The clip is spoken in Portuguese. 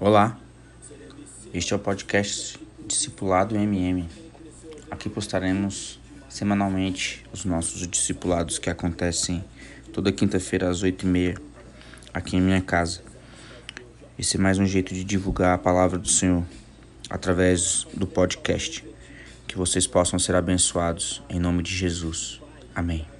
Olá, este é o podcast Discipulado MM. Aqui postaremos semanalmente os nossos discipulados que acontecem toda quinta-feira às oito e meia aqui em minha casa. Esse é mais um jeito de divulgar a palavra do Senhor através do podcast. Que vocês possam ser abençoados em nome de Jesus. Amém.